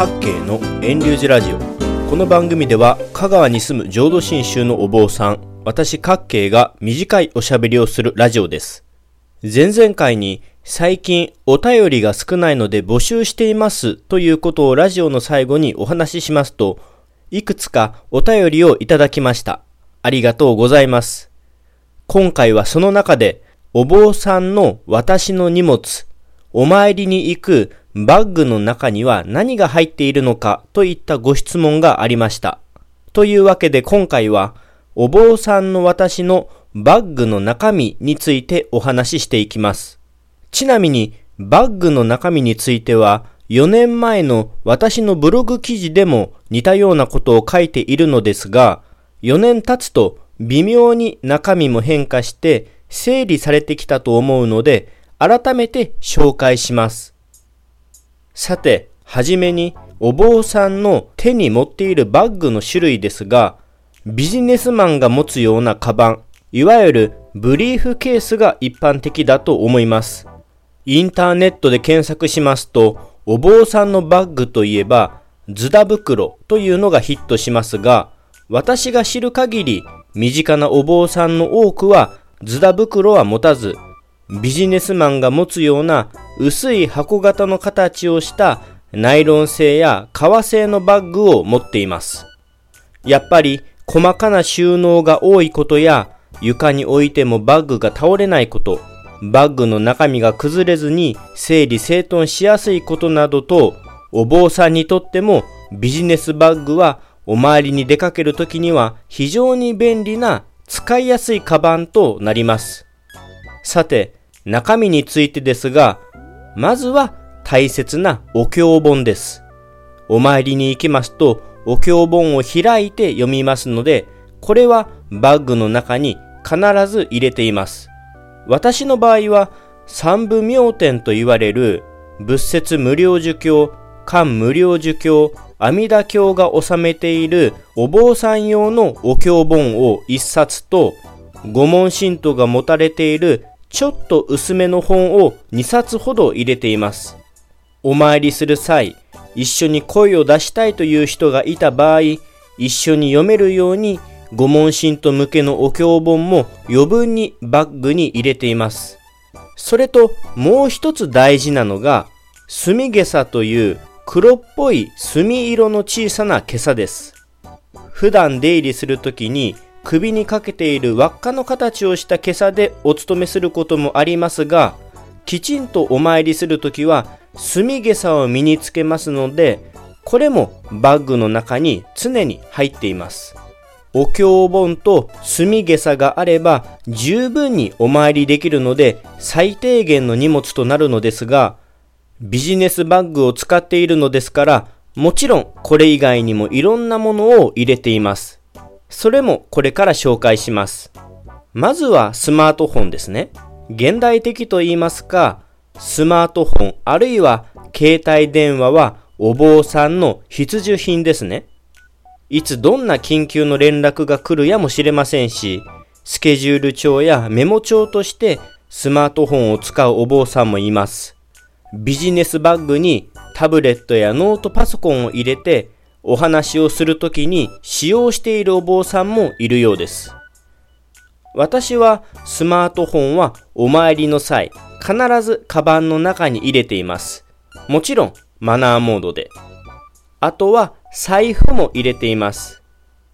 各系の遠流寺ラジオ。この番組では香川に住む浄土真宗のお坊さん私各系が短いおしゃべりをするラジオです。前々回に最近お便りが少ないので募集していますということをラジオの最後にお話ししますといくつかお便りをいただきました。ありがとうございます。今回はその中でお坊さんの私の荷物お参りに行くバッグの中には何が入っているのかといったご質問がありました。というわけで今回はお坊さんの私のバッグの中身についてお話ししていきます。ちなみにバッグの中身については4年前の私のブログ記事でも似たようなことを書いているのですが4年経つと微妙に中身も変化して整理されてきたと思うので改めて紹介します。さて、はじめにお坊さんの手に持っているバッグの種類ですが、ビジネスマンが持つようなカバン、いわゆるブリーフケースが一般的だと思います。インターネットで検索しますと、お坊さんのバッグといえば、ズダ袋というのがヒットしますが、私が知る限り、身近なお坊さんの多くは、ズダ袋は持たず、ビジネスマンが持つような薄い箱型の形をしたナイロン製や革製のバッグを持っています。やっぱり細かな収納が多いことや床に置いてもバッグが倒れないこと、バッグの中身が崩れずに整理整頓しやすいことなどとお坊さんにとってもビジネスバッグはお参りに出かけるときには非常に便利な使いやすいカバンとなります。さて、中身についてですが、まずは大切なお経本です。お参りに行きますと、お経本を開いて読みますので、これはバッグの中に必ず入れています。私の場合は、三部妙典と言われる仏説無料受経、漢無料受経、阿弥陀経が収めているお坊さん用のお経本を一冊と、御門信徒が持たれているちょっと薄めの本を2冊ほど入れています。お参りする際、一緒に声を出したいという人がいた場合、一緒に読めるように、御門信徒向けのお経本も余分にバッグに入れています。それともう一つ大事なのが、墨下差という黒っぽい墨色の小さな袈裟です。普段出入りするときに首にかけている輪っかの形をした袈裟でお勤めすることもありますが、きちんとお参りするときは、墨袈裟を身につけますので、これもバッグの中に常に入っています。お経本と墨袈裟があれば十分にお参りできるので最低限の荷物となるのですが、ビジネスバッグを使っているのですから、もちろんこれ以外にもいろんなものを入れています。それもこれから紹介します。まずはスマートフォンですね。現代的と言いますか、スマートフォンあるいは携帯電話はお坊さんの必需品ですね。いつどんな緊急の連絡が来るやもしれませんし、スケジュール帳やメモ帳としてスマートフォンを使うお坊さんもいます。ビジネスバッグにタブレットやノートパソコンを入れてお話をするときに使用しているお坊さんもいるようです。私はスマートフォンはお参りの際、必ずカバンの中に入れています。もちろんマナーモードで。あとは財布も入れています。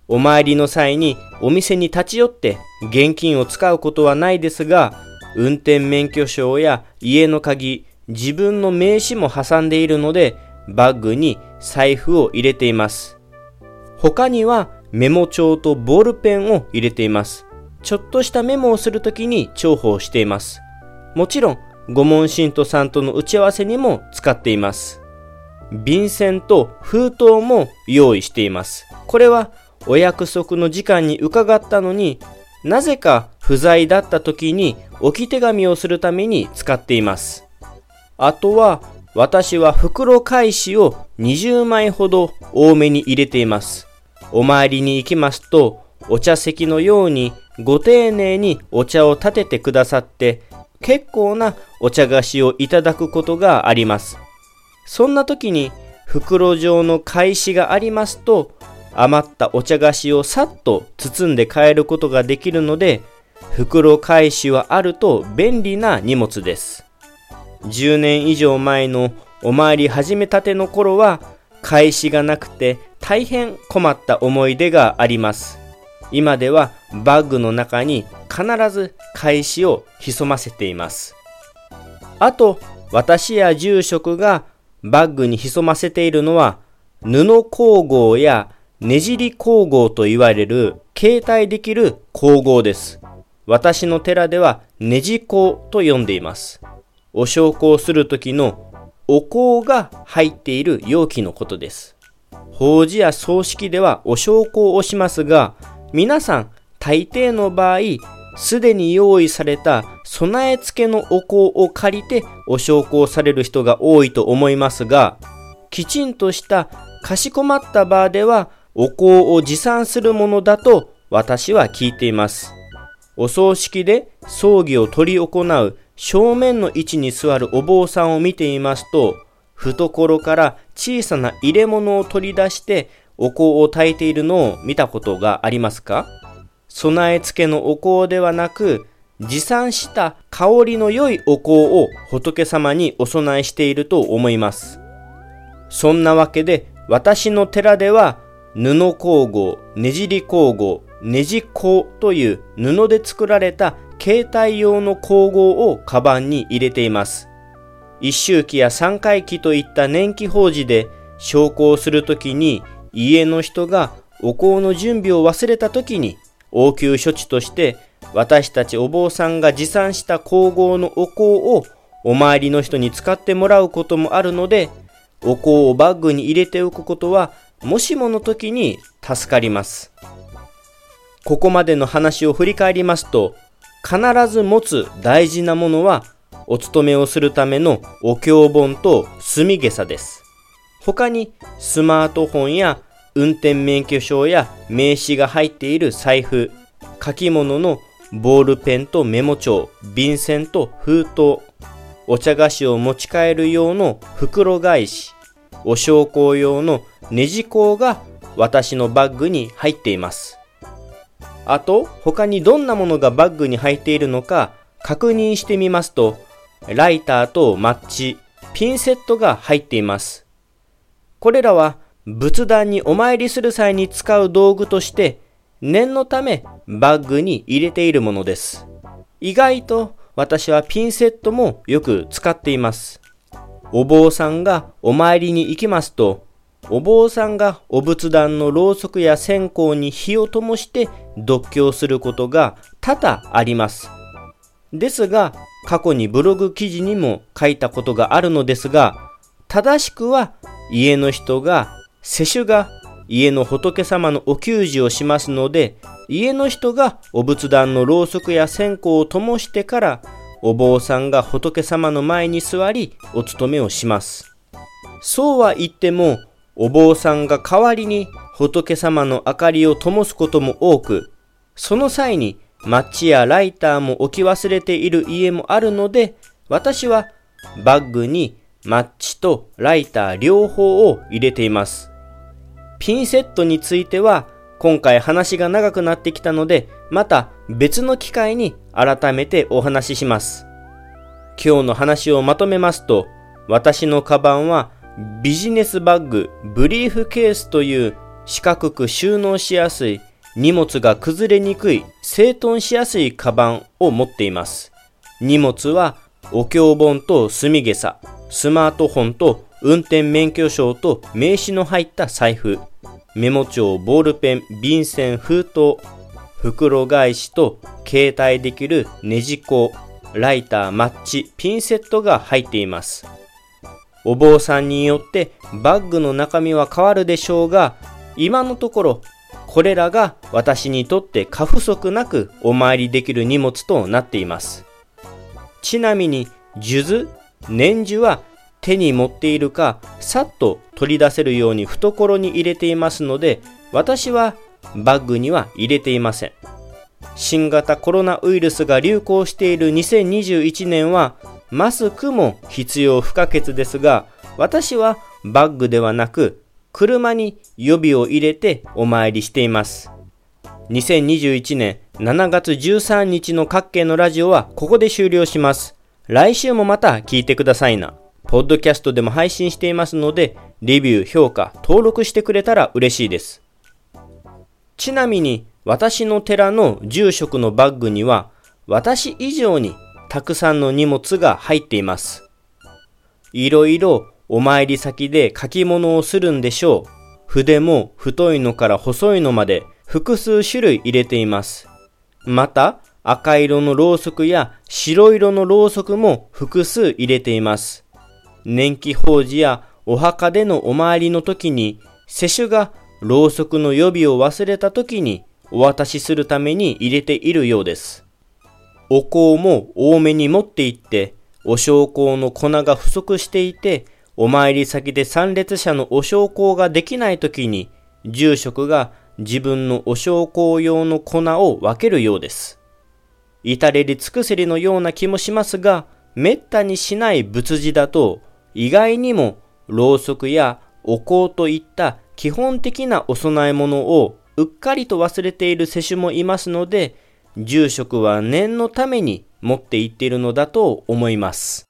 お参りの際にお店に立ち寄って現金を使うことはないですが、運転免許証や家の鍵、自分の名刺も挟んでいるので、バッグに財布を入れています。他にはメモ帳とボールペンを入れています。ちょっとしたメモをするときに重宝しています。もちろん、御門信徒さんとの打ち合わせにも使っています。便箋と封筒も用意しています。これはお約束の時間に伺ったのになぜか不在だった時に置き手紙をするために使っています。あとは私は袋返しを20枚ほど多めに入れています。お参りに行きますと、お茶席のようにご丁寧にお茶を立ててくださって、結構なお茶菓子をいただくことがあります。そんな時に袋状の返しがありますと、余ったお茶菓子をさっと包んで帰ることができるので、袋返しはあると便利な荷物です。10年以上前のお参り始めたての頃は、返しがなくて大変困った思い出があります。今ではバッグの中に必ず返しを潜ませています。あと、私や住職がバッグに潜ませているのは、布工合やねじり工合と言われる携帯できる工合です。私の寺ではねじ工と呼んでいます。お焼香する時のお香が入っている容器のことです。法事や葬式ではお焼香をしますが、皆さん大抵の場合、すでに用意された備え付けのお香を借りてお焼香される人が多いと思いますが、きちんとしたかしこまった場ではお香を持参するものだと私は聞いています。お葬式で葬儀を執り行う正面の位置に座るお坊さんを見ていますと、懐から小さな入れ物を取り出してお香を焚いているのを見たことがありますか？備え付けのお香ではなく、持参した香りの良いお香を仏様にお供えしていると思います。そんなわけで私の寺では布工房、ねじり工房、ねじ工という布で作られた携帯用の工房をカバンに入れています。一周期や三回期といった年季法事で昇降するときに家の人がお香の準備を忘れたときに応急処置として私たちお坊さんが持参した工房のお香をお参りの人に使ってもらうこともあるのでお香をバッグに入れておくことはもしもの時に助かります。ここまでの話を振り返りますと必ず持つ大事なものはお勤めをするためのお経本と墨下駄です。他にスマートフォンや運転免許証や名刺が入っている財布、書き物のボールペンとメモ帳、便箋と封筒、お茶菓子を持ち帰る用の袋返し、お焼香用のネジ工が私のバッグに入っています。あと、他にどんなものがバッグに入っているのか確認してみますと、ライターとマッチ、ピンセットが入っています。これらは仏壇にお参りする際に使う道具として念のためバッグに入れているものです。意外と私はピンセットもよく使っています。お坊さんがお参りに行きますとお坊さんがお仏壇のろうそくや線香に火を灯して読経することが多々あります。ですが、過去にブログ記事にも書いたことがあるのですが、正しくは家の人が、世主が家の仏様のお給仕をしますので、家の人がお仏壇のろうそくや線香を灯してから、お坊さんが仏様の前に座り、お勤めをします。そうは言っても、お坊さんが代わりに仏様の明かりを灯すことも多く、その際にマッチやライターも置き忘れている家もあるので、私はバッグにマッチとライター両方を入れています。ピンセットについては今回話が長くなってきたので、また別の機会に改めてお話しします。今日の話をまとめますと、私のカバンはビジネスバッグ、ブリーフケースという四角く収納しやすい、荷物が崩れにくい、整頓しやすいカバンを持っています。荷物はお経本と墨下駄、スマートフォンと運転免許証と名刺の入った財布、メモ帳、ボールペン、便箋、封筒、袋返しと携帯できるネジ工、ライター、マッチ、ピンセットが入っています。お坊さんによってバッグの中身は変わるでしょうが、今のところこれらが私にとって過不足なくお参りできる荷物となっています。ちなみに、数珠、年珠は手に持っているか、さっと取り出せるように懐に入れていますので、私はバッグには入れていません。新型コロナウイルスが流行している2021年はマスクも必要不可欠ですが、私はバッグではなく、車に予備を入れてお参りしています。2021年7月13日の各県のラジオはここで終了します。来週もまた聞いてくださいな。ポッドキャストでも配信していますので、レビュー、評価、登録してくれたら嬉しいです。ちなみに、私の寺の住職のバッグには、私以上にたくさんの荷物が入っています。いろいろお参り先で書き物をするんでしょう。筆も太いのから細いのまで複数種類入れています。また、赤色のろうそくや白色のろうそくも複数入れています。年季法事やお墓でのお参りの時に、施主がろうそくの予備を忘れた時にお渡しするために入れているようです。お香も多めに持って行って、お焼香の粉が不足していて、お参り先で参列者のお焼香ができない時に、住職が自分のお焼香用の粉を分けるようです。至れり尽くせりのような気もしますが、めったにしない仏事だと、意外にもろうそくやお香といった基本的なお供え物をうっかりと忘れている世主もいますので、住職は念のために持っていっているのだと思います。